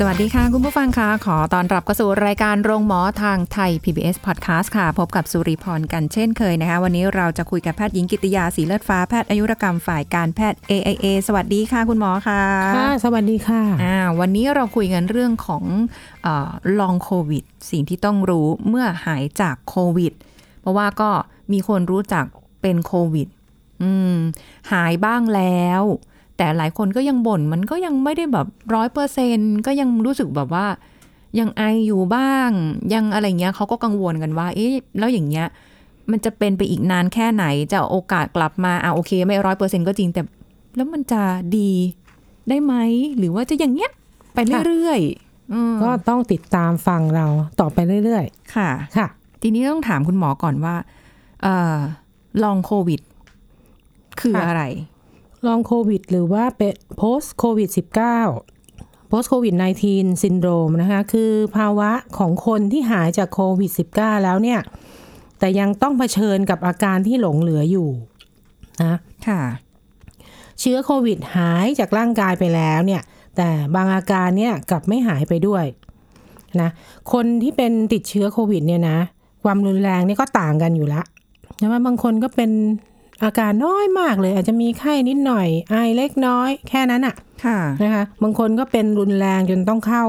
สวัสดีค่ะ คุณผู้ฟังคะขอต้อนรับเข้าสู่รายการโรงหมอทางไทย PBS Podcast ค่ะ พบกับสุริพรกันเช่นเคยนะคะ วันนี้เราจะคุยกับแพทย์หญิงกิติยาสีเลือดฟ้าแพทย์อายุรกรรมฝ่ายการแพทย์ AIA สวัสดีค่ะ คุณหมอค่ะค่ะ สวัสดีค่ะอ่าวันนี้เราคุยกันเรื่องของลองโควิดสิ่งที่ต้องรู้เมื่อหายจากโควิด เพราะว่าก็มีคนรู้จักเป็นโควิด อืมหายบ้างแล้ว แต่หลายคนก็ยังบ่นมันก็ยังไม่ได้แบบร้อยเปอร์เซนก็ยังรู้สึกแบบว่า ยังไออยู่บ้าง ยังอะไรเงี้ยเขาก็กังวลกันว่า เอ๊ะแล้วอย่างเงี้ย มันจะเป็นไปอีกนานแค่ไหนจะโอกาสกลับมาอะโอเค ไม่ร้อยเปอร์เซ็นก็จริง แต่แล้วมันจะดีได้ไหมหรือว่าจะอย่างเงี้ยไปเรื่อยๆอืมก็ต้องติดตามฟังเราต่อไปเรื่อยค่ะๆค่ะ ทีนี้ต้องถามคุณหมอก่อนว่าเอ่อลองโควิด คือค่ะอะไร ลองโควิด หรือว่าเป็น post covid 19 post covid 19 syndrome นะคะคือภาวะของคนที่หายจากโควิด 19 แล้วเนี่ย แต่ยังต้องเผชิญกับอาการที่หลงเหลืออยู่นะค่ะ เชื้อโควิดหายจากร่างกายไปแล้วเนี่ย แต่บางอาการเนี่ยกลับไม่หายไปด้วยนะคนที่เป็นติดเชื้อโควิดเนี่ยนะ ความรุนแรงเนี่ยก็ต่างกันอยู่ละใช่ไหมบางคนก็เป็น อาการน้อยมากเลย อาจจะมีไข้นิดหน่อย ไอเล็กน้อย แค่นั้นอะค่ะนะคะ บางคนก็เป็นรุนแรงจนต้องเข้า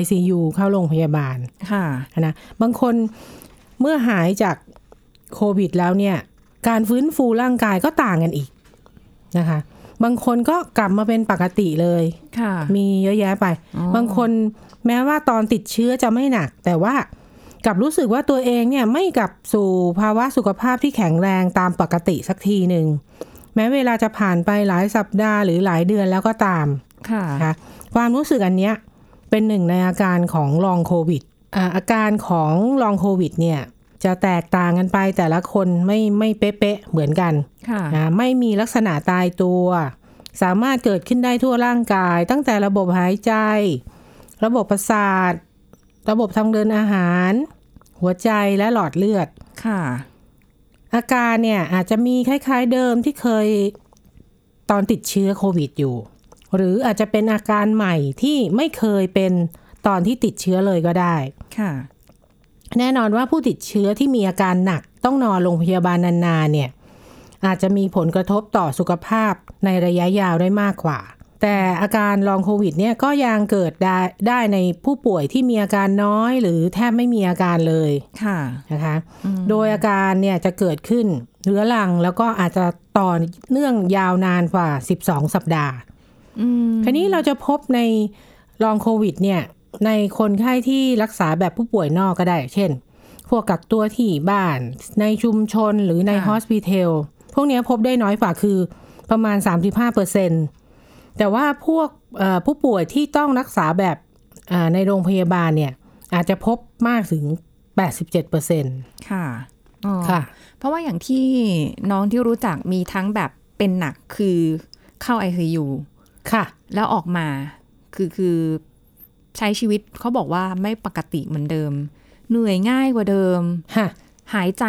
ICU เข้าโรงพยาบาลค่ะนะบางคนเมื่อหายจากโควิดแล้วเนี่ย การฟื้นฟูร่างกายก็ต่างกันอีกนะคะ บางคนก็กลับมาเป็นปกติเลยค่ะมีเยอะแยะไปอ๋อบางคนแม้ว่าตอนติดเชื้อจะไม่หนัก แต่ว่า กลับรู้สึกว่าตัวเองเนี่ยไม่กลับสู่ภาวะสุขภาพที่แข็งแรงตามปกติสักทีหนึ่งแม้เวลาจะผ่านไปหลายสัปดาห์หรือหลายเดือนแล้วก็ตามค่ะนะคะความรู้สึกอันเนี้ยเป็นหนึ่งในอาการของลองโควิดอ่าอาการของลองโควิดเนี่ยจะแตกต่างกันไปแต่ละคนไม่ไม่เป๊ะๆเหมือนกันค่ะนะไม่มีลักษณะตายตัว สามารถเกิดขึ้นได้ทั่วร่างกาย ตั้งแต่ระบบหายใจ ระบบประสาท ระบบทางเดินอาหาร หัวใจและหลอดเลือด ค่ะ อาการเนี่ยอาจจะมีคล้าย ๆเดิมที่เคยตอนติดเชื้อโควิดอยู่ หรืออาจจะเป็นอาการใหม่ที่ไม่เคยเป็นตอนที่ติดเชื้อเลยก็ได้ ค่ะ แน่นอนว่าผู้ติดเชื้อที่มีอาการหนักต้องนอนโรงพยาบาลนานๆเนี่ย อาจจะมีผลกระทบต่อสุขภาพในระยะยาวได้มากกว่า แต่อาการลองโควิดเนี่ยก็ยังเกิดได้ได้ในผู้ป่วยที่มีอาการน้อยหรือแทบไม่มีอาการเลยค่ะนะคะโดยอาการเนี่ยจะเกิดขึ้นเรื้อรังแล้วก็อาจจะต่อเนื่องยาวนานกว่า 12 สัปดาห์อืมคราวนี้เราจะพบในลองโควิดเนี่ยในคนไข้ที่รักษาแบบผู้ป่วยนอกก็ได้ เช่น พวกกักตัวที่บ้าน ในชุมชนหรือในฮอสพิทอลพวกเนี้ยพบได้น้อยกว่าคือประมาณ 35% แต่ว่าพวกเอ่อผู้ป่วยที่ต้องรักษาแบบเอ่อในโรงพยาบาลเนี่ย อาจจะพบมากถึง 87%ค่ะอ๋อค่ะ เพราะว่าอย่างที่น้องที่รู้จักมีทั้งแบบเป็นหนักคือเข้า ICU ค่ะ แล้วออกมาคือคือใช้ชีวิตเขาบอกว่าไม่ปกติเหมือนเดิม เหนื่อยง่ายกว่าเดิมฮะหายใจ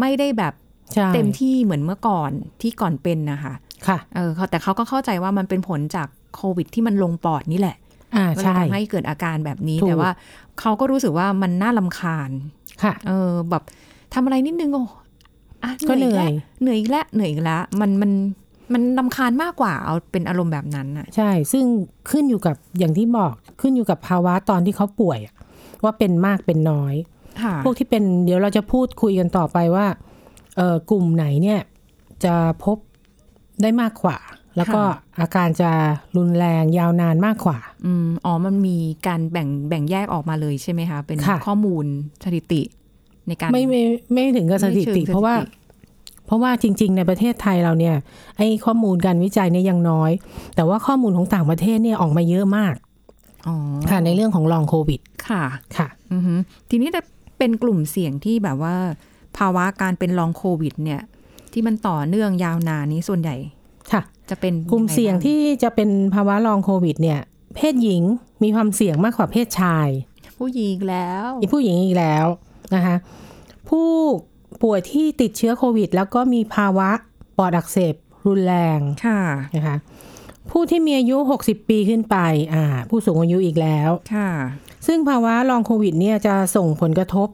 ไม่ได้แบบใช่เต็มที่เหมือนเมื่อก่อนที่ก่อนเป็นนะคะ ค่ะเออเขาแต่เขาก็เข้าใจว่ามันเป็นผลจากโควิด ที่มันลงปอดนี่แหละอ่าก็เลยใช่ทำให้เกิดอาการแบบนี้ถูกแต่ว่าเขาก็รู้สึกว่ามันน่าลำคาญค่ะ เออแบบทำอะไรนิดนึงโอ้อะก็เหนื่อยกแล้วเหนื่อยอีกแล้วเหนื่อยอีกแล้วมันมันมันลำคาญมากกว่าเอาเป็นอารมณ์แบบนั้นน่ะ ใช่ ซึ่งขึ้นอยู่กับอย่างที่บอกขึ้นอยู่กับภาวะตอนที่เขาป่วยอะว่าเป็นมากเป็นน้อยค่ะพวกที่เป็นเดี๋ยวเราจะพูดคุยกันต่อไปว่าเออกลุ่มไหนเนี่ย จะพบ ได้มากกว่า แล้วก็อาการจะรุนแรงยาวนานมากกว่าอืมอ๋อมันมีการแบ่งแบ่งแยกออกมาเลยใช่ไหมคะ เป็นค่ะข้อมูลสถิติในการไม่ไม่ไม่ถึงกับสถิไม่เชิงติ เพราะว่าสถิติเพราะว่าจริง ๆ ในประเทศไทยเราเนี่ย ไอ้ข้อมูลการวิจัยเนี่ยยังน้อย แต่ว่าข้อมูลของต่างประเทศเนี่ยออกมาเยอะมากอ๋อค่ะในเรื่องของลองโควิด ค่ะ ค่ะอือฮึทีนี้จะเป็นกลุ่มเสี่ยงที่แบบว่า ภาวะการเป็นลองโควิด เนี่ย ที่มันต่อเนื่องยาวนานนี้ส่วนใหญ่ ค่ะ จะเป็นกลุ่มยังไงเสี่ยงบ้าที่จะเป็นภาวะลองโควิด เนี่ย เพศหญิงมีความเสี่ยงมากกว่าเพศชาย ผู้หญิงแล้วอีกผู้หญิงอีกแล้วนะคะผู้ป่วยที่ติดเชื้อโควิด แล้วก็มีภาวะปอดอักเสบรุนแรงค่ะนะคะผู้ที่มีอายุ 60 ปีขึ้นไป อ่า ผู้สูงอายุอีกแล้ว ค่ะ ซึ่งภาวะลองโควิดเนี่ยจะส่งผลกระทบ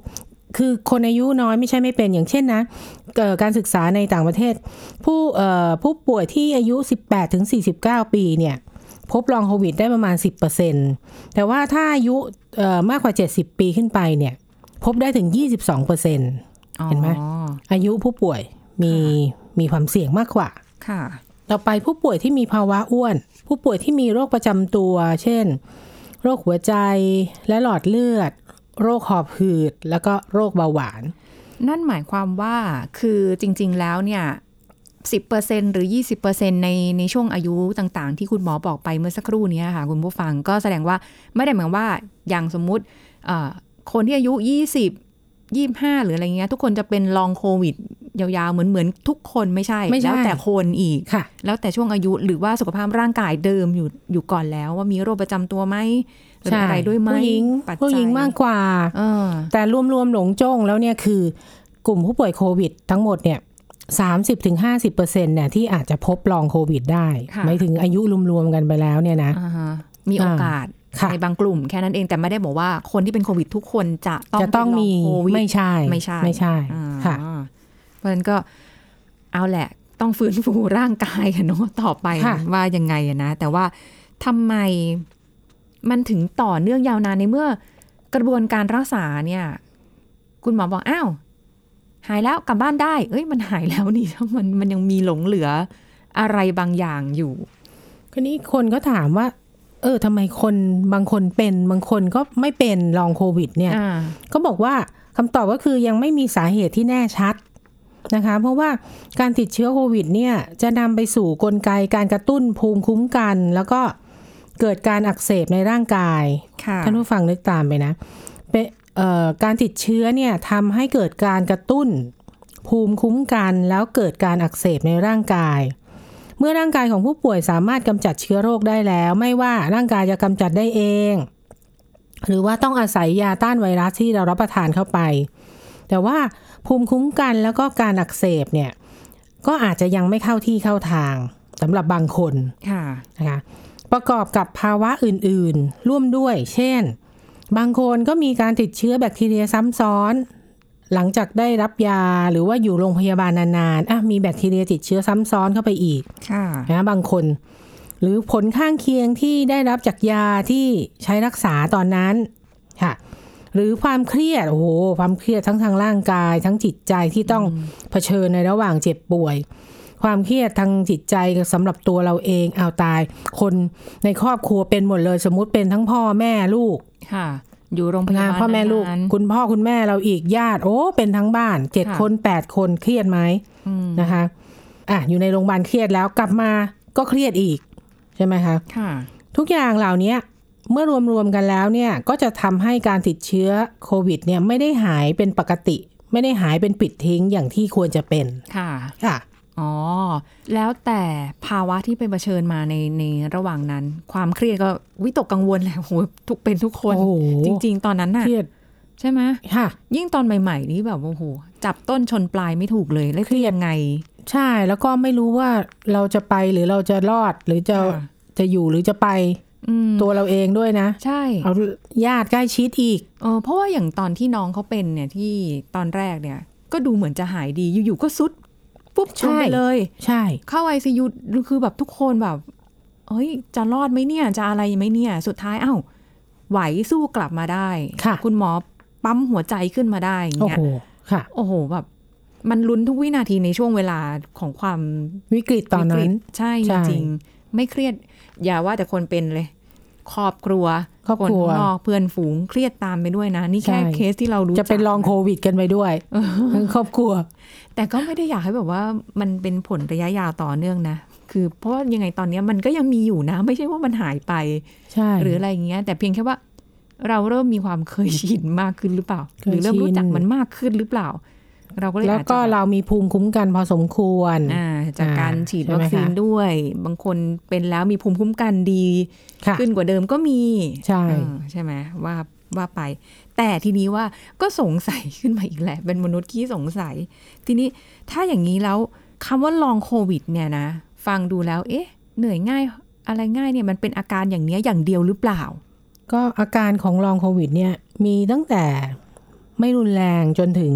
คือคนอายุน้อยไม่ใช่ไม่เป็นอย่างเช่นนะเอ่อการศึกษาในต่างประเทศ ผู้เอ่อผู้ป่วยที่อายุ 18ถึง49 ปีเนี่ยพบลองโควิดได้ประมาณ 10%แต่ว่าถ้าอายุเอ่อมากกว่า 70 ปีขึ้นไปเนี่ย พบได้ถึง 22%เห็นไหมอ๋ออายุผู้ป่วยมีมีความเสี่ยงมากกว่าค่ะ ต่อไปผู้ป่วยที่มีภาวะอ้วน ผู้ป่วยที่มีโรคประจำตัว เช่น โรคหัวใจและหลอดเลือด โรคหอบหืด แล้วก็โรคเบาหวาน นั่นหมายความว่าคือจริง ๆ แล้วเนี่ยสิบเปอร์เซ็นหรือยี่สิบเปอร์เซ็นในในช่วงอายุต่างๆ ที่คุณหมอบอกไปเมื่อสักครู่เนี้ยค่ะคุณผู้ฟังก็แสดงว่าไม่ได้หมายว่าอย่างสมมุติเอ่อคนที่อายุยี่สิบยี่ห้าหรืออะไรเงี้ยทุกคนจะเป็นลองโควิด ยาวๆ เหมือนเหมือนทุกคนไม่ใช่ไม่ใช่แล้วแต่คนอีกค่ะแล้วแต่ช่วงอายุหรือว่าสุขภาพร่างกายเดิมอยู่อยู่ก่อนแล้ว ว่ามีโรคประจำตัวไหม หรืออะไรด้วยไหมผู้หญิงปัจจัยผู้หญิงมากกว่าเออแต่รวมๆหลงจ้งแล้วเนี่ยคือกลุ่มผู้ป่วยโควิด ทั้งหมดเนี่ยสามสิบถึงห้าสิบเปอร์เซ็นเนี่ยที่อาจจะพบลองโควิดได้ค่ะหมายถึงอายุรวมๆกันไปแล้วเนี่ยนะอ่าฮะมีโอกาสค่ะในบางกลุ่มแค่นั้นเองแต่ไม่ได้บอกว่าคนที่เป็นโควิดทุกคนจะต้องจะต้องเป็นลมีโควิดไม่ใช่ไม่ใช่ไม่ใช่อ่าค่ะเพราะฉะนั้นก็เอาแหละต้องฟื้นฟูร่างกายกันเนาะต่อไปค่ะว่ายังไงอะนะ แต่ว่าทำไม มันถึงต่อเนื่องยาวนานในเมื่อกระบวนการรักษาเนี่ย คุณหมอบอกอ้าวหายแล้วกลับบ้านได้ เอ้ยมันหายแล้วนี่มันมันยังมีหลงเหลืออะไรบางอย่างอยู่คราวนี้คนก็ถามว่า เออทำไมคนบางคนเป็น บางคนก็ไม่เป็นลองโควิด เนี่ยอ่าก็บอกว่าคำตอบก็คือยังไม่มีสาเหตุที่แน่ชัดนะคะ เพราะว่าการติดเชื้อโควิด เนี่ยจะนำไปสู่กลไกการกระตุ้นภูมิคุ้มกัน แล้วก็ เกิดการอักเสบในร่างกายค่ะท่านผู้ฟังนึกตามไปนะเป็นเอ่อการติดเชื้อเนี่ยทำให้เกิดการกระตุ้น ภูมิคุ้มกันแล้วเกิดการอักเสบในร่างกาย เมื่อร่างกายของผู้ป่วยสามารถกำจัดเชื้อโรคได้แล้ว ไม่ว่าร่างกายจะกำจัดได้เอง หรือว่าต้องอาศัยยาต้านไวรัสที่เรารับประทานเข้าไป แต่ว่าภูมิคุ้มกันแล้วก็การอักเสบเนี่ยก็อาจจะยังไม่เข้าที่เข้าทางสำหรับบางคนค่ะนะคะ ประกอบกับภาวะอื่นๆ ร่วมด้วย เช่น บางคนก็มีการติดเชื้อแบคทีเรียซ้ำซ้อน หลังจากได้รับยาหรือว่าอยู่โรงพยาบาลนานๆอะมีแบคทีเรียติดเชื้อซ้ำซ้อนเข้าไปอีกค่ะนะบางคน หรือผลข้างเคียงที่ได้รับจากยาที่ใช้รักษาตอนนั้นค่ะหรือความเครียดโอ้โหความเครียดทั้งทางร่างกาย ทั้งจิตใจที่ต้องเผชิญในระหว่างเจ็บป่วย ความเครียดทางจิตใจสำหรับตัวเราเองเอาตาย คนในครอบครัวเป็นหมดเลยสมมุติเป็นทั้งพ่อแม่ลูกค่ะอยู่โรงพยานะบาลพ่อแม่ลูกนานคุณพ่อคุณแม่เราอีกญาติ โอ้ เป็นทั้งบ้านเจ็ดค่ะคนแปดคนเครียดไหมอืมนะคะอะอยู่ในโรงพยาบาลเครียดแล้วกลับมาก็เครียดอีก ใช่ไหมคะค่ะ ทุกอย่างเหล่านี้เมื่อรวมๆกันแล้วเนี่ยก็จะทำให้การติดเชื้อโควิดเนี่ยไม่ได้หายเป็นปกติ ไม่ได้หายเป็นปิดทิ้งอย่างที่ควรจะเป็นค่ะค่ะ อ๋อ แล้วแต่ภาวะที่ไปเผชิญมาในในระหว่างนั้น ความเครียดก็วิตกกังวลแหละโหทุกเป็นทุกคนโอ้โหจริง ๆ ตอนนั้นน่ะเครียดใช่ไหมค่ะ ยิ่งตอนใหม่ๆนี่แบบโอ้โหจับต้นชนปลายไม่ถูกเลยแล้วคือยังไง ใช่แล้วก็ไม่รู้ว่าเราจะไปหรือเราจะรอดหรือจะค่ะจะอยู่หรือจะไปอืมตัวเราเองด้วยนะ ใช่เอาญาติใกล้ชิดอีกเออเพราะว่าอย่างตอนที่น้องเขาเป็นเนี่ยที่ตอนแรกเนี่ย ก็ดูเหมือนจะหายดีอยู่ๆก็สุด ปุ๊บใช่ลงไปเลย ใช่ เข้าไอซียูคือแบบทุกคนแบบเฮ้ย จะรอดไหมเนี่ย จะอะไรไหมเนี่ย สุดท้ายเอ้า ไหวสู้กลับมาได้ค่ะ คุณหมอปั๊มหัวใจขึ้นมาได้อย่างโอ้เงี้ยโหค่ะ โอ้โหแบบมันลุ้นทุกวินาทีในช่วงเวลาของความวิกฤตตอนวิกนั้ฤนใช่ใช่จริงๆไม่เครียด อย่าว่าแต่คนเป็นเลย ครอบครัวครอบครัวนข้างนอกเพื่อนฝูงเครียดตามไปด้วยนะ นี่แค่ใช่เคสที่เรารู้จะเป็นจักลองโควิดกันไปด้วยทั้งครอบครัว แต่ก็ไม่ได้อยากให้แบบว่ามันเป็นผลระยะยาวต่อเนื่องนะคือเพราะว่ายังไงตอนเนี้ยมันก็ยังมีอยู่นะ ไม่ใช่ว่ามันหายไปใช่หรืออะไรอย่างเงี้ย แต่เพียงแค่ว่า เราเริ่มมีความเคยชินมากขึ้นหรือเปล่าเคหยรือเริ่มรู้ชินจักมันมากขึ้นหรือเปล่า เราก็เลยแล้วอาจจะก็แบบเรามีภูมิคุ้มกันพอสมควรอ่าจากการอ่าฉีดใช่ไหมวัคซีนคะด้วย บางคนเป็นแล้วมีภูมิคุ้มกันดีค่ะขึ้นกว่าเดิมก็มีใช่เออใช่ไหมว่าว่าไป แต่ทีนี้ว่าก็สงสัยขึ้นมาอีกแหละเป็นมนุษย์ขี้สงสัย ทีนี้ถ้าอย่างนี้แล้วคำว่าลองโควิด เนี่ยนะ ฟังดูแล้ว เอ๊ะ เหนื่อยง่ายอะไรง่ายเนี่ยมันเป็นอาการอย่างเนี้ยอย่างเดียวหรือเปล่า ก็อาการของลองโควิด เนี่ย มีตั้งแต่ไม่รุนแรงจนถึง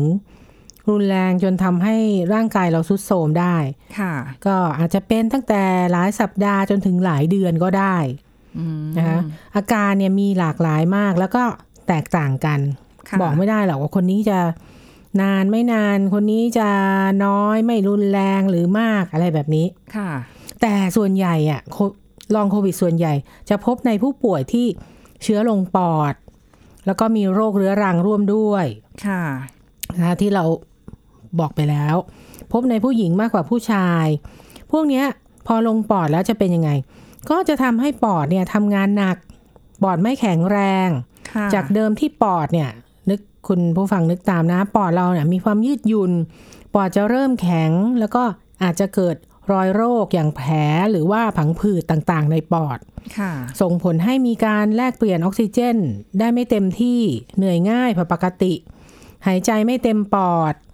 รุนแรงจนทำให้ร่างกายเราทรุดโทรมได้ค่ะ ก็อาจจะเป็นตั้งแต่หลายสัปดาห์จนถึงหลายเดือนก็ได้อืมนะคะอาการเนี่ยมีหลากหลายมากแล้วก็แตกต่างกันค่ะบอกไม่ได้หรอกว่าคนนี้จะนานไม่นานคนนี้จะน้อยไม่รุนแรงหรือมากอะไรแบบนี้ค่ะ แต่ส่วนใหญ่อะโคลองโควิดส่วนใหญ่ จะพบในผู้ป่วยที่เชื้อลงปอด แล้วก็มีโรคเรื้อรังร่วมด้วย ค่ะนะคะที่เรา บอกไปแล้ว พบในผู้หญิงมากกว่าผู้ชาย พวกเนี้ยพอลงปอดแล้วจะเป็นยังไง ก็จะทำให้ปอดเนี่ยทำงานหนัก ปอดไม่แข็งแรงค่ะจากเดิมที่ปอดเนี่ยนึกคุณผู้ฟังนึกตามนะ ปอดเราเนี่ยมีความยืดหยุ่น ปอดจะเริ่มแข็งแล้วก็อาจจะเกิดรอยโรคอย่างแผลหรือว่าผังผืดต่างๆ ในปอดค่ะส่งผลให้มีการแลกเปลี่ยนออกซิเจน ได้ไม่เต็มที่ เหนื่อยง่ายผิดปกติ หายใจไม่เต็มปอดค่ะ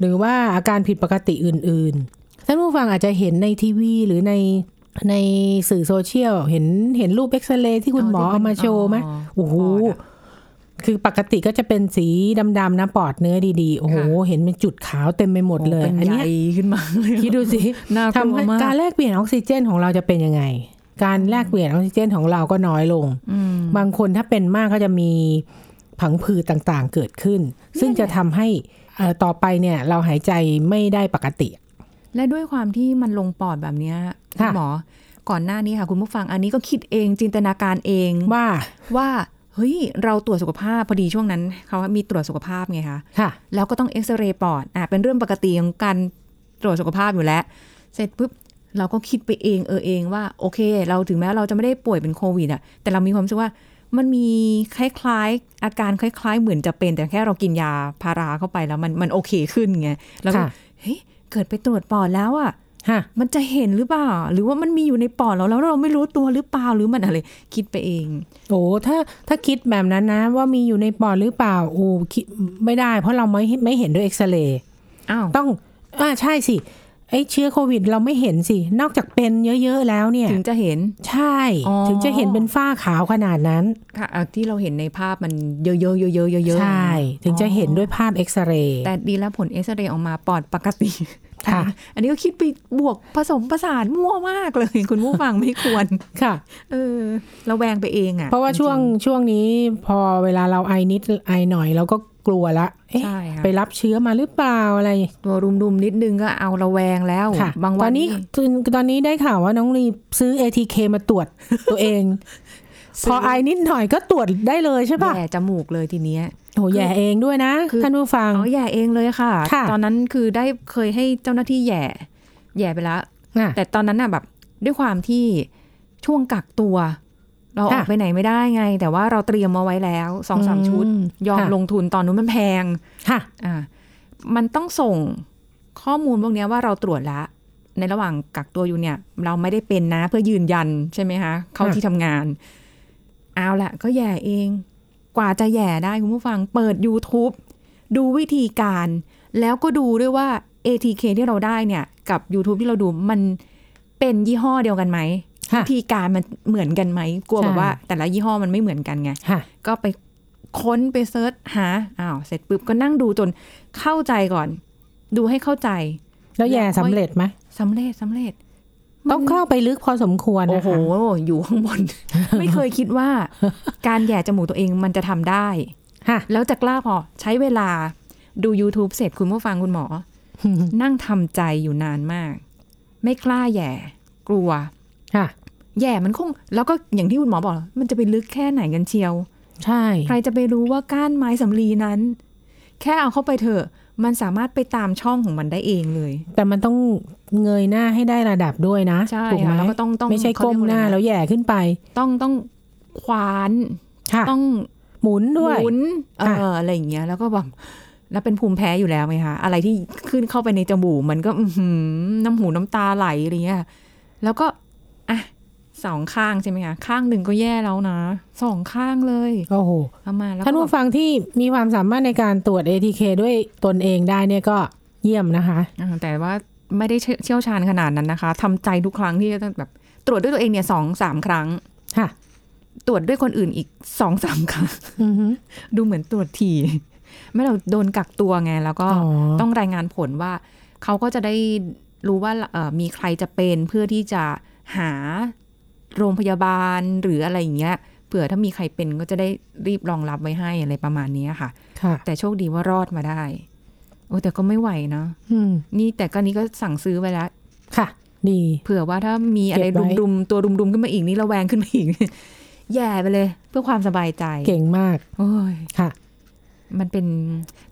หรือว่าอาการผิดปกติอื่น ๆ ท่านผู้ฟังอาจจะเห็นในทีวีหรือในในสื่อโซเชียล เห็นเห็นรูปเอ็กซเรย์ที่คุณหมอเอามาโชว์ไหมโอ้โหปอดอะคือปกติก็จะเป็นสีดำๆนะปอดเนื้อดีๆ โอ้โหค่ะเห็นเป็นจุดขาวเต็มไปหมดเลยเป็นอันใหเนี้ญ่ยขึ้นมาเลยคิดดูสิน่ากลัทำวให้มากการแลกเปลี่ยนออกซิเจนของเราจะเป็นยังไง การแลกเปลี่ยนออกซิเจนของเราก็น้อยลงอืมบางคนถ้าเป็นมากก็จะมีผังผืดต่างๆเกิดขึ้น ซึ่งจะทำให้เอ่อ ต่อไปเนี่ยเราหายใจไม่ได้ปกติ และด้วยความที่มันลงปอดแบบเนี้ยคุค่ะณหมอก่อนหน้านี้ค่ะ คุณผู้ฟังอันนี้ก็คิดเองจินตนาการเองว่าว่าเฮ้ยเราตรวจสุขภาพพอดีช่วงนั้นเขามีตรวจสุขภาพไงคะค่ะ แล้วก็ต้องเอ็กซเรย์ปอดอะเป็นเรื่องปกติของการตรวจสุขภาพอยู่แล้ว เสร็จปุ๊บเราก็คิดไปเองเออเองว่าโอเค เราถึงแม้เราจะไม่ได้ป่วยเป็นโควิดอะแต่เรามีความรู้สึกว่า มันมีคล้ายๆ อาการคล้าย ๆ เหมือนจะเป็น แต่แค่เรากินยาพาราเข้าไปแล้วมันมันโอเคขึ้นไงแล้วก็ค่ะเฮ้ยเกิดไปตรวจปอดแล้วอะค่ะมันจะเห็นหรือเปล่า หรือว่ามันมีอยู่ในปอดเราแล้วเราไม่รู้ตัวหรือเปล่าหรือมันอะไร คิดไปเองโอ้ถ้าถ้าคิดแบบนั้นนะว่ามีอยู่ในปอดหรือเปล่าโอ้คิดไม่ได้ เพราะเราไม่ไม่เห็นด้วยเอ็กซเรย์อ้าวต้องอ่าใช่สิ ไอ้เชื้อโควิดเราไม่เห็นสิ นอกจากเป็นเยอะๆแล้วเนี่ย ถึงจะเห็นใช่อ๋อถึงจะเห็นเป็นฝ้าขาวขนาดนั้น ค่ะเอาที่เราเห็นในภาพมันเยอะๆเยอะๆเยอะๆเยอะๆใช่ ถึงจะเห็นด้วยภาพเอ็กซเรย์แต่ดีแล้วผลเอ็กซเรย์ออกมาปอดปกติค่ะ อันนี้ก็คิดไปบวกผสมประสานมั่วมากเลย คุณผู้ฟังไม่ควรค่ะ เออเราแวงไปเองอะ เพราะว่าช่วงช่วงนี้พอเวลาเราไอนิดไอหน่อยเราก็ กลัวละเอ๊ะใช่ค่ะไปรับเชื้อมาหรือเปล่าอะไร ตัวรุมๆนิดนึงก็เอาระแวงแล้วค่ะบางตวัอนนนี้ตอนนี้ได้ข่าวว่าน้องรีซื้อ ATK มาตรวจตัวเอง พอไอนิดหน่อยก็ตรวจได้เลยใช่ป่ะแย่จมูกเลยทีเนี้ยโหแย่เองด้วยนะคือท่านผู้ฟังอ๋อแย่เองเลยค่ะค่ะ ตอนนั้นคือได้เคยให้เจ้าหน้าที่แย่แย่ไปแล้วอะแต่ตอนนั้นน่ะแบบด้วยความที่ช่วงกักตัว เราออกค่ะไปไหนไม่ได้ไง แต่ว่าเราเตรียมมาไว้แล้วสองสามอืมชุด ยอมค่ะลงทุนตอนนู้นมันแพงค่ะอ่ามันต้องส่งข้อมูลพวกเนี้ยว่าเราตรวจแล้วในระหว่างกักตัวอยู่เนี่ย เราไม่ได้เป็นนะเพื่อยืนยันใช่ไหมคะ เข้าค่ะที่ทำงาน เอาละก็แย่เอง กว่าจะแย่ได้คุณผู้ฟังเปิด YouTube ดูวิธีการ แล้วก็ดูด้วยว่า ATK ที่เราได้เนี่ย กับ YouTube ที่เราดูมันเป็นยี่ห้อเดียวกันไหมค่ะ วิธีการมันเหมือนกันไหมกลัวใช่แบบว่า แต่ละยี่ห้อมันไม่เหมือนกันไงค่ะก็ไปค้นไปเซิร์ชหาอ้าวเสร็จปุ๊บก็นั่งดูจนเข้าใจก่อน ดูให้เข้าใจ แล้วแย่สำเร็จไหมสำเร็จสำเร็จต้องเข้าไปลึกพอสมควรโอ้นะโหคะอยู่ข้างบน ไม่เคยคิดว่า การแหย่จมูกตัวเองมันจะทำได้ค่ะแล้วจะกล้าพอใช้เวลาดู YouTube เสร็จคุณผู้ฟังคุณหมอ นั่งทำใจอยู่นานมาก ไม่กล้าแหย่ กลัวค่ะ แย่มันคง แล้วก็อย่างที่คุณหมอบอก มันจะไปลึกแค่ไหนกันเชียว ใช่ ใครจะไปรู้ว่าก้านไม้สำลีนั้น แค่เอาเข้าไปเถอะ มันสามารถไปตามช่องของมันได้เองเลย แต่มันต้องเงยหน้าให้ได้ระดับด้วยนะใช่ถูกไหมค่ะแล้วก็ต้องต้องไม่ใช่ก้มหน้าเขาเรียกว่าอะไรนะแล้วแหย่ขึ้นไป ต้องต้องควานค่ะต้องหมุนด้วยหมุนเอค่ะออะไรอย่างเงี้ยแล้วก็แบบแล้วเป็นภูมิแพ้อยู่แล้วไหมคะอะไรที่ขึ้นเข้าไปในจมูกมันก็อื้อหือน้ำหูน้ำตาไหลอะไรเงี้ยแล้วก็อะ สองข้างใช่ไหมคะ ข้างหนึ่งก็แย่แล้วนะสองข้างเลยโอ้โหเอามาแล้วท่านก็ผู้ฟังที่มีความสามารถในการตรวจ ATK ด้วยตนเองได้เนี่ยก็เยี่ยมนะคะอ่าแต่ว่าไม่ได้เชี่ยวชาญขนาดนั้นนะคะทำใจทุกครั้งที่จะต้องแบบตรวจด้วยตัวเองเนี่ยสองสามครั้งค่ะ ตรวจด้วยคนอื่นอีกสองสามครั้งอือฮึดูเหมือนตรวจทีไม่เราโดนกักตัวไงแล้วก็อ๋อต้องรายงานผลว่าเขาก็จะได้รู้ว่าเอ่อมีใครจะเป็นเพื่อที่จะหา โรงพยาบาลหรืออะไรอย่างเงี้ยเผื่อถ้ามีใครเป็นก็จะได้รีบรองรับไว้ให้อะไรประมาณนี้ค่ะค่ะแต่โชคดีว่ารอดมาได้ โอ้แต่ก็ไม่ไหวนะอืมนี่แต่ก็นี้ก็สั่งซื้อไปแล้ว ค่ะ ดี เผื่อว่าถ้ามีอะไรเก็บไว้ดุมๆตัวดุมๆขึ้นมาอีกนี่ระแวงขึ้นมาอีก แย่ไปเลย เพื่อความสบายใจ เก่งมาก โอ้ย ค่ะ มันเป็น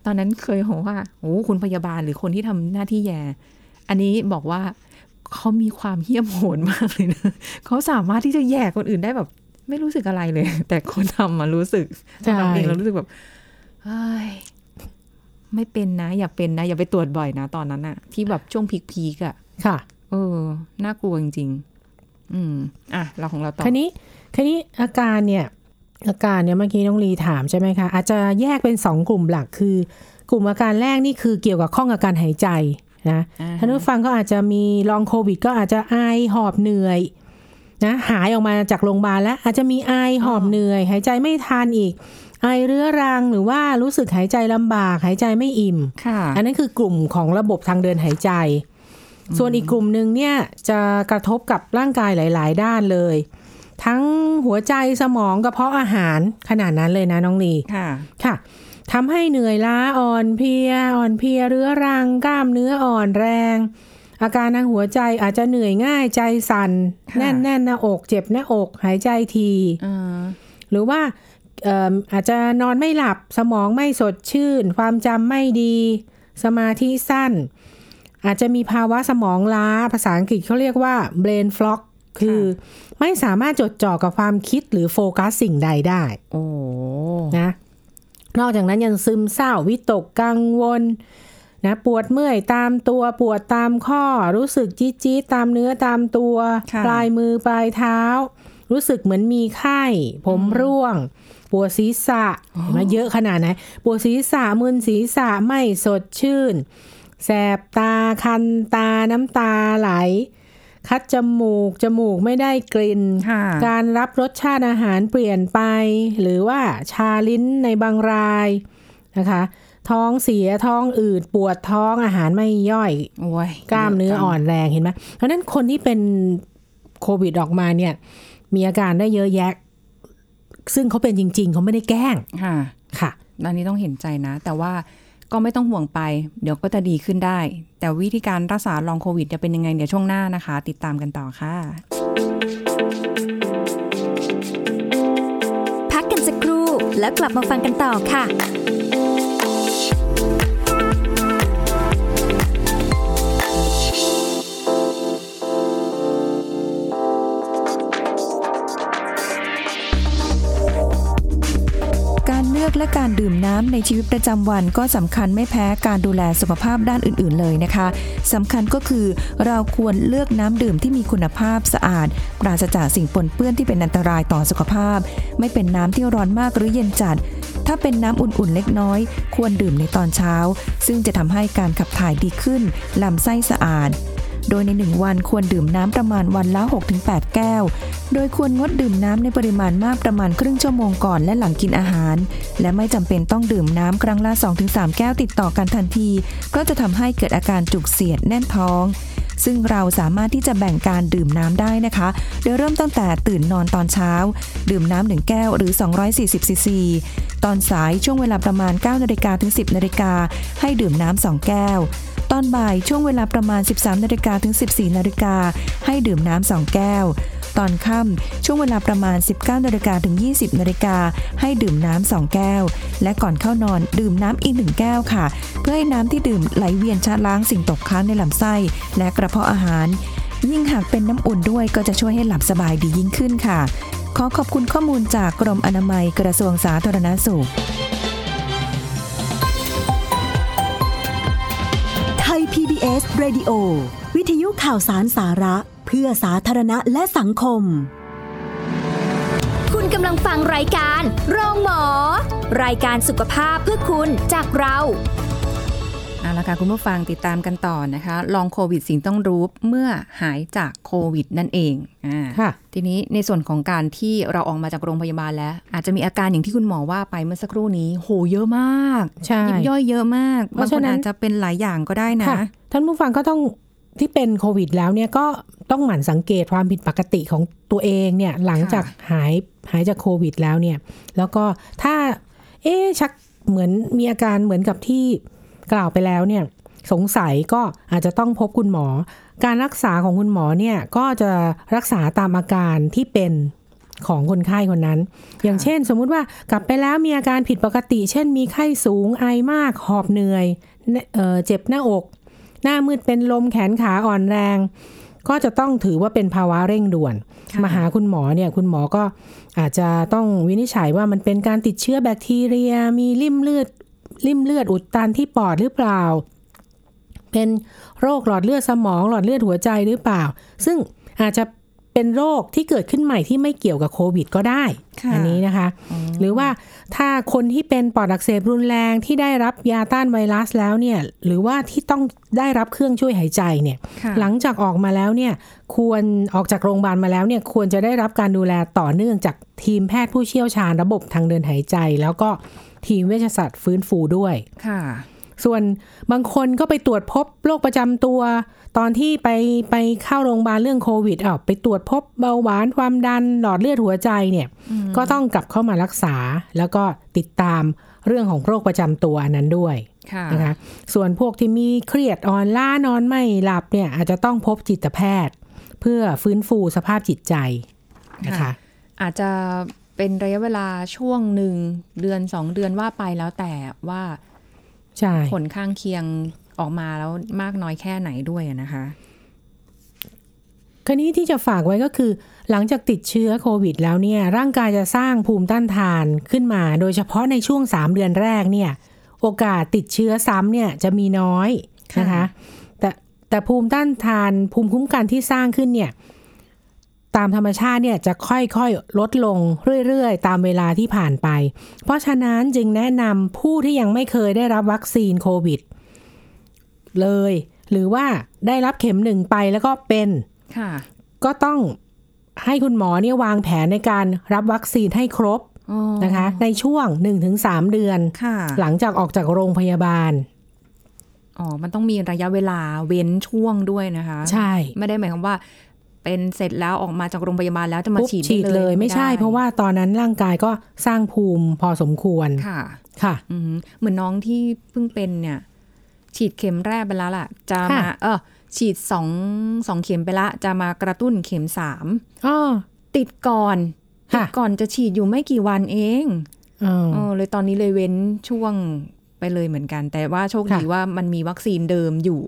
ตอนนั้นเคยบอกว่าโอ้คุณพยาบาลหรือคนที่ทำหน้าที่แย่ อันนี้บอกว่า เขามีความเหี้ยมโหดมากเลยนะเขาสามารถที่จะแย่คนอื่นได้แบบ ไม่รู้สึกอะไรเลย แต่คนทำมารู้สึกใช่ทำเองเรารู้สึกแบบเฮ้ยไม่เป็นนะ อย่าเป็นนะ อย่าไปตรวจบ่อยนะตอนนั้นอะที่แบบช่วงพีคๆอะค่ะ เออ น่ากลัวจริงๆ อืม อะ เราของเราต่อคันนี้คันนี้อาการเนี่ย อาการเนี่ยเมื่อกี้น้องลีถามใช่ไหมคะ อาจจะแยกเป็นสองกลุ่มหลักคือ กลุ่มอาการแรกนี่คือเกี่ยวกับข้องอาการหายใจ นะอ่าฮะท่านผู้ฟังก็อาจจะมีลองโควิด ก็อาจจะไอหอบเหนื่อยนะหายออกมาจากโรงพยาบาลแล้วอาจจะมีไอหอบเหนื่อย หายใจไม่ทันอีก ไอเรื้อรังหรือว่ารู้สึกหายใจลำบาก หายใจไม่อิ่มค่ะอันนั้นคือกลุ่มของระบบทางเดินหายใจ ส่วนอีกกลุ่มหนึ่งเนี่ยจะกระทบกับร่างกายหลาย ๆ ด้านเลย ทั้งหัวใจสมองกระเพาะอาหารขนาดนั้นเลยนะน้องลีค่ะค่ะ ทำให้เหนื่อยล้าอ่อนเพลียอ่อนเพลียเรื้อรังกล้ามเนื้ออ่อนแรง อาการทางหัวใจอาจจะเหนื่อยง่ายใจสั่นค่ะแน่นแน่นหน้าอก เจ็บหน้าอก หายใจทีอ่าหรือว่าเอิ่มอาจจะนอนไม่หลับสมองไม่สดชื่น ความจำไม่ดี สมาธิสั้น อาจจะมีภาวะสมองล้าภาษาอังกฤษเขาเรียกว่า brain fog คือไม่สามารถจดจ่อกับความคิดหรือโฟกัสสิ่งใดได้ โอ้ นะ นอกจากนั้นยังซึมเศร้าวิตกกังวลนะปวดเมื่อยตามตัวปวดตามข้อ รู้สึกจี๊ดจี๊ดตามเนื้อตามตัวค่ะปลายมือปลายเท้า รู้สึกเหมือนมีไข้ ผมร่วง ปวดศีรษะมาเยอะขนาดไหนปวดศีรษะมึนศีรษะไม่สดชื่น แสบตาคันตาน้ำตาไหล คัดจมูก จมูกไม่ได้กลิ่นค่ะการรับรสชาติอาหารเปลี่ยนไป หรือว่าชาลิ้นในบางรายนะคะ ท้องเสียท้องอืดปวดท้องอาหารไม่ย่อยโอ้ยกล้ามเนื้ออ่อนแรงเห็นไหมเพราะฉะนั้นคนที่เป็นโควิดออกมาเนี่ย มีอาการได้เยอะแยะ ซึ่งเขาเป็นจริง ๆ เขาไม่ได้แกล้งค่ะค่ะอันนี้ต้องเห็นใจนะ แต่ว่า ก็ไม่ต้องห่วงไป เดี๋ยวก็จะดีขึ้นได้ แต่วิธีการรักษาลองโควิดจะเป็นยังไงเดี๋ยวช่วงหน้านะคะ ติดตามกันต่อค่ะ พักกันสักครู่แล้วกลับมาฟังกันต่อค่ะ อกและการดื่มน้ำในชีวิตประจำวันก็สำคัญไม่แพ้การดูแลสุขภาพด้านอื่น ๆ เลยนะคะสำคัญก็คือเราควรเลือกน้ำดื่มที่มีคุณภาพสะอาด ปราศจากสิ่งปนเปื้อนที่เป็นอันตรายต่อสุขภาพ ไม่เป็นน้ำที่ร้อนมากหรือเย็นจัด ถ้าเป็นน้ำอุ่นๆเล็กน้อย ควรดื่มในตอนเช้า ซึ่งจะทำให้การขับถ่ายดีขึ้นลำไส้สะอาด โดยใน 1 วันควรดื่มน้ำประมาณวันละ 6-8 แก้ว โดยควรงดดื่มน้ำในปริมาณมากประมาณครึ่งชั่วโมงก่อนและหลังกินอาหาร และไม่จำเป็นต้องดื่มน้ำครั้งละ 2-3 แก้วติดต่อกันทันที ก็จะทำให้เกิดอาการจุกเสียดแน่นท้องซึ่งเราสามารถที่จะแบ่งการดื่มน้ำได้นะคะ โดยเริ่มตั้งแต่ตื่นนอนตอนเช้า ดื่มน้ำหนึ่งแก้วหรือ 240ซีซีตอนสายช่วงเวลาประมาณ9นาฬิกาถึง 10นาฬิกาให้ดื่มน้ำ2แก้ว ตอนบ่ายช่วงเวลาประมาณ 13นาฬิกาถึง 14นาฬิกาให้ดื่มน้ำ2แก้ว ตอนค่ำช่วงเวลาประมาณ 19นาฬิกาถึง 20นาฬิกาให้ดื่มน้ำ2แก้ว และก่อนเข้านอนดื่มน้ำอีกหนึ่งแก้วค่ะ เพื่อให้น้ำที่ดื่มไหลเวียนชะล้างสิ่งตกค้างในลำไส้ และกระเพาะอาหาร ยิ่งหากเป็นน้ำอุ่นด้วยก็จะช่วยให้หลับสบายดียิ่งขึ้นค่ะ ขอขอบคุณข้อมูลจากกรมอนามัยกระทรวงสาธารณสุข PBS Radio วิทยุข่าวสารสาระ เพื่อสาธารณะและสังคม คุณกำลังฟังรายการโรงหมอ รายการสุขภาพเพื่อคุณจากเรา เอาละค่ะคุณผู้ฟังติดตามกันต่อนะคะ ลองโควิดสิ่งต้องรู้เมื่อหายจากโควิดนั่นเองอ่าค่ะ ทีนี้ในส่วนของการที่เราออกมาจากโรงพยาบาลแล้ว อาจจะมีอาการอย่างที่คุณหมอว่าไปเมื่อสักครู่นี้โหเยอะมากใช่ยิบย่อยเยอะมากเพบางราะคฉะนนั้นอาจจะเป็นหลายอย่างก็ได้นะค่ะท่านผู้ฟังก็ต้องที่เป็นโควิดแล้วเนี่ยก็ต้องหมั่นสังเกตความผิดปกติของตัวเองเนี่ยหลังจากหายหายจากโควิดแล้วเนี่ย แล้วก็ถ้า เอ๊ะชักเหมือนมีอาการเหมือนกับที่ กล่าวไปแล้วเนี่ยสงสัยก็อาจจะต้องพบคุณหมอ การรักษาของคุณหมอเนี่ยก็จะรักษาตามอาการที่เป็นของคนไข้คนนั้น อย่างเช่น สมมุติว่ากลับไปแล้วมีอาการผิดปกติ เช่นมีไข้สูงไอมากหอบเหนื่อยเอ่อเจ็บหน้าอก หน้ามืดเป็นลมแขนขาอ่อนแรง ก็จะต้องถือว่าเป็นภาวะเร่งด่วนค่ะมาหาคุณหมอเนี่ยคุณหมอก็อาจจะต้องวินิจฉัยว่ามันเป็นการติดเชื้อแบคทีเรีย มีริ่มเลือด ริ่มเลือดอุดตันที่ปอดหรือเปล่า เป็นโรคหลอดเลือดสมองหลอดเลือดหัวใจหรือเปล่า ซึ่งอาจจะเป็นโรคที่เกิดขึ้นใหม่ที่ไม่เกี่ยวกับโควิดก็ได้ค่ะอันี้นะคะ หรือว่าถ้าคนที่เป็นปอดอักเสบรุนแรงที่ได้รับยาต้านไวรัสแล้วเนี่ย หรือว่าที่ต้องได้รับเครื่องช่วยหายใจเนี่ยค่ะหลังจากออกมาแล้วเนี่ย ควรออกจากโรงพยาบาลมาแล้วเนี่ย ควรจะได้รับการดูแลต่อเนื่องจากทีมแพทย์ผู้เชี่ยวชาญระบบทางเดินหายใจ แล้วก็ ทีมเวชศาสตร์ฟื้นฟูด้วยค่ะ ส่วนบางคนก็ไปตรวจพบโรคประจำตัว ตอนที่ไปไปเข้าโรงพยาบาลเรื่องโควิดอ้าวไปตรวจพบเบาหวานความดันหลอดเลือดหัวใจเนี่ยก็ต้องกลับเข้ามารักษา แล้วก็ติดตามเรื่องของโรคประจำตัวอันนั้นด้วยค่ะนะคะส่วนพวกที่มีเครียดอ่อนล้านอนไม่หลับเนี่ยอาจจะต้องพบจิตแพทย์ เพื่อฟื้นฟูสภาพจิตใจนะคะ อาจจะ เป็นระยะเวลาช่วงหนึ่งเดือนสองเดือนว่าไปแล้วแต่ว่าใช่ผลข้างเคียงออกมาแล้วมากน้อยแค่ไหนด้วยอะนะคะคราวนี้ที่จะฝากไว้ก็คือ หลังจากติดเชื้อโควิดแล้วเนี่ย ร่างกายจะสร้างภูมิต้านทานขึ้นมา โดยเฉพาะในช่วง 3 เดือนแรกเนี่ย โอกาสติดเชื้อซ้ำเนี่ยจะมีน้อยนะคะค่ะแต่แต่ภูมิต้านทานภูมิคุ้มกันที่สร้างขึ้นเนี่ย ตามธรรมชาติเนี่ยจะค่อยๆ ลดลงเรื่อยๆ ตามเวลาที่ผ่านไป เพราะฉะนั้นจึงแนะนำผู้ที่ยังไม่เคยได้รับวัคซีนโควิด เลย หรือว่าได้รับเข็มหนึ่งไปแล้วก็เป็นค่ะก็ต้องให้คุณหมอเนี่ยวางแผนในการรับวัคซีนให้ครบอ๋อนะคะ ในช่วง 1-3 เดือนค่ะหลังจากออกจากโรงพยาบาลอ๋อ มันต้องมีระยะเวลาเว้นช่วงด้วยนะคะ ใช่ ไม่ได้หมายความว่า เป็นเสร็จแล้วออกมาจากโรงพยาบาลแล้วจะมาปุ๊บฉีดฉีดได้เลย ไม่ใช่ด้เพราะว่าตอนนั้นร่างกายก็สร้างภูมิพอสมควรค่ะ ค่ะอืมเหมือนน้องที่เพิ่งเป็นเนี่ย ฉีดเข็มแรกไปแล้วล่ะ จะมาค่ะเออฉีดสองสองเข็มไปละ จะมากระตุ้นเข็มสามอ๋อติดก่อนติค่ะดก่อนจะฉีดอยู่ไม่กี่วันเองเออเออเลยตอนนี้เลยเว้นช่วงไปเลยเหมือนกัน แต่ว่าโชคดีค่ะว่ามันมีวัคซีนเดิมอยู่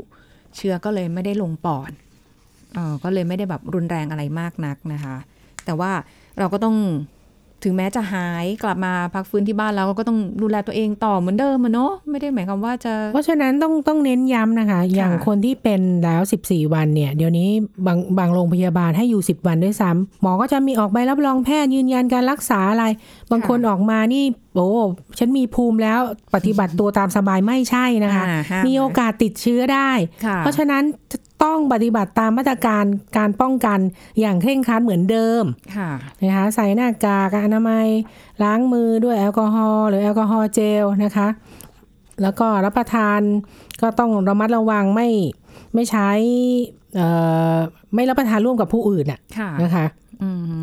เชื้อก็เลยไม่ได้ลงปอดเออ ก็เลยไม่ได้แบบรุนแรงอะไรมากนักนะคะ แต่ว่าเราก็ต้องถึงแม้จะหายกลับมาพักฟื้นที่บ้านแล้วก็ต้องดูแลตัวเองต่อเหมือนเดิมอะเนาะไม่ได้หมายความว่าจะ เพราะฉะนั้นต้องต้องเน้นย้ำนะคะ อย่างคนที่เป็นแล้ว 14 วันเนี่ย เดี๋ยวนี้บางบางโรงพยาบาลให้อยู่ 10 วันด้วยซ้ำหมอก็จะมีออกใบรับรองแพทย์ยืนยันการรักษาอะไร บางคนออกมานี่โอ้ฉันมีภูมิแล้วปฏิบัติตัวตามสบายไม่ใช่นะคะอ่าห้ามมีโอกาสติดเชื้อได้ค่ะเพราะฉะนั้น ต้องปฏิบัติตามมาตรการการป้องกันอย่างเคร่งครัดเหมือนเดิมค่ะนะคะใส่หน้ากากอนามัย ล้างมือด้วยแอลกอฮอล์หรือแอลกอฮอล์เจลนะคะ แล้วก็รับประทานก็ต้องระมัดระวังไม่ไม่ใช้เอ่อไม่รับประทานร่วมกับผู้อื่นน่ะค่ะนะคะอืม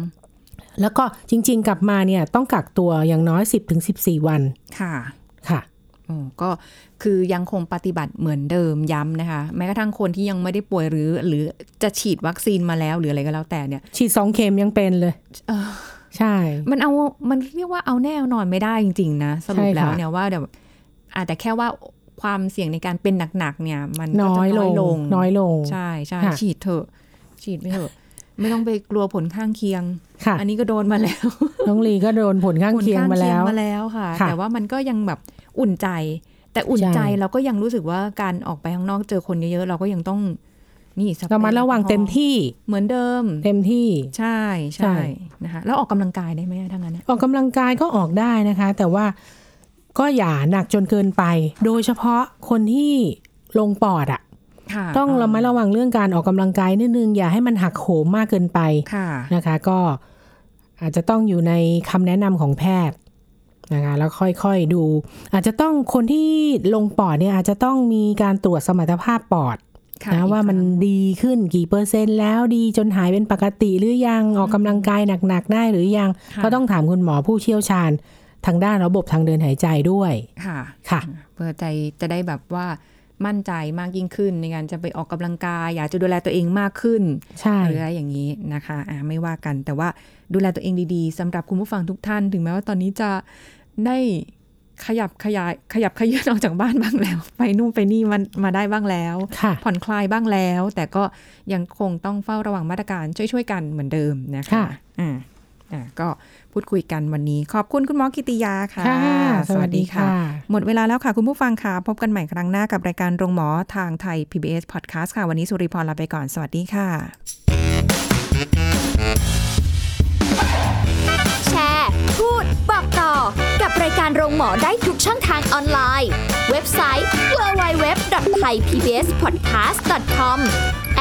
แล้วก็จริง ๆ กลับมาเนี่ยต้องกักตัวอย่างน้อย 10-14 วันค่ะค่ะโอ้ ก็คือยังคงปฏิบัติเหมือนเดิมย้ำนะคะ แม้กระทั่งคนที่ยังไม่ได้ป่วยหรือ หรือจะฉีดวัคซีนมาแล้วหรืออะไรก็แล้วแต่เนี่ย ฉีดสองเข็มยังเป็นเลยเออใช่ มันเอา มันเรียกว่าเอาแน่เอานอนไม่ได้จริง ๆ นะ สรุปใช่ค่ะแล้วเนี่ยว่าเดี๋ยวอาจแต่แค่ว่าความเสี่ยงในการเป็นหนักๆเนี่ย มันก็น้จะอยลน้อยงลง น้อยลง ใช่ใช่ค่ะฉีดเถอะ ฉีดไปเถอะ ไม่ต้องไปกลัวผลข้างเคียงค่ะอันนี้ก็โดนมาแล้ว น้องลีก็โดนผลข้างเคียงมาแล้วผข้มาแล้วค่ะค่ะ แต่ว่ามันก็ยังแบบ อุ่นใจ แต่อุ่นใช่ใจเราก็ยังรู้สึกว่าการออกไปข้างนอกเจอคนเยอะๆเราก็ยังต้องนี่สเปเรามาระวังเต็มที่เหมือนเดิม เต็มที่ใช่ใช่ใช่นะคะแล้วออกกำลังกายได้ไหมทั้งนั้นนะออกกำลังกายก็ออกได้นะคะ แต่ว่าก็อย่าหนักจนเกินไป โดยเฉพาะคนที่ลงปอดอะค่ะต้องระมัดระวังเรื่องการออกกำลังกายนิดนึงอย่าให้มันหักโหมมากเกินไปค่ะนะคะ ก็อาจจะต้องอยู่ในคำแนะนำของแพทย์ นะคะแล้วค่อยๆดู อาจจะต้องคนที่ลงปอดเนี่ยอาจจะต้องมีการตรวจสมรรถภาพปอดค่ะนะว่ามันดีขึ้นกี่เปอร์เซ็นต์แล้วดีจนหายเป็นปกติหรือยังออกกำลังกายหนักๆได้หรือยังค่ะก็ต้องถามคุณหมอผู้เชี่ยวชาญทางด้านระบบทางเดินหายใจด้วยค่ะค่ะเพื่อใจจะได้แบบว่า มั่นใจมากยิ่งขึ้น ในการจะไปออกกำลังกาย อยากจะดูแลตัวเองมากขึ้นใช่หรืออะไรอย่างนี้นะคะอ่าไม่ว่ากัน แต่ว่าดูแลตัวเองดีๆสำหรับคุณผู้ฟังทุกท่าน ถึงแม้ว่าตอนนี้จะได้ขยับขยายขยับขยื่นออกจากบ้านบ้างแล้ว ไปนู่นไปนี่มันมาได้บ้างแล้วค่ะผ่อนคลายบ้างแล้ว แต่ก็ยังคงต้องเฝ้าระวังมาตรการช่วยๆกันเหมือนเดิมนะคะค่ะอ่าอ่า ก็พูดคุยกันวันนี้ ขอบคุณคุณหมอกิติยาค่ะค่ะ หมดเวลาแล้วค่ะ คุณผู้ฟังค่ะ พบกันใหม่ครั้งหน้ากับรายการโรงหมอทางไทย PBS Podcast ค่ะ วันนี้สุริพรลาไปก่อน สวัสดีค่ะ แชร์ พูด บอกต่อ กับรายการโรงหมอได้ทุกช่องทางออนไลน์ เว็บไซต์ www.thaipbspodcast.com แอป